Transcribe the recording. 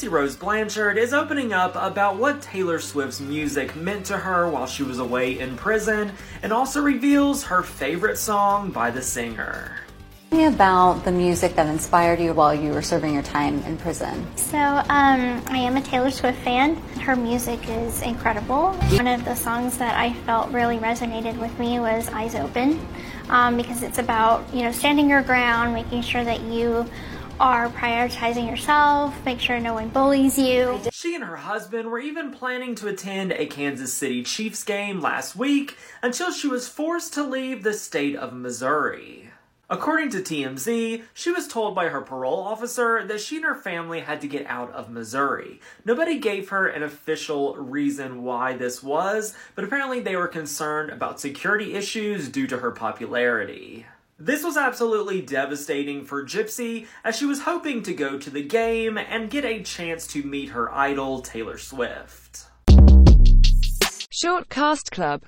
Gypsy Rose Blanchard is opening up about what Taylor Swift's music meant to her while she was away in prison and also reveals her favorite song by the singer. Tell me about the music that inspired you while you were serving your time in prison. So, um, I am a Taylor Swift fan. Her music is incredible. One of the songs that I felt really resonated with me was Eyes Open um, because it's about, you know, standing your ground, making sure that you are prioritizing yourself, make sure no one bullies you. She and her husband were even planning to attend a Kansas City Chiefs game last week until she was forced to leave the state of Missouri. According to TMZ, she was told by her parole officer that she and her family had to get out of Missouri. Nobody gave her an official reason why this was, but apparently they were concerned about security issues due to her popularity. This was absolutely devastating for Gypsy as she was hoping to go to the game and get a chance to meet her idol Taylor Swift. Short Cast Club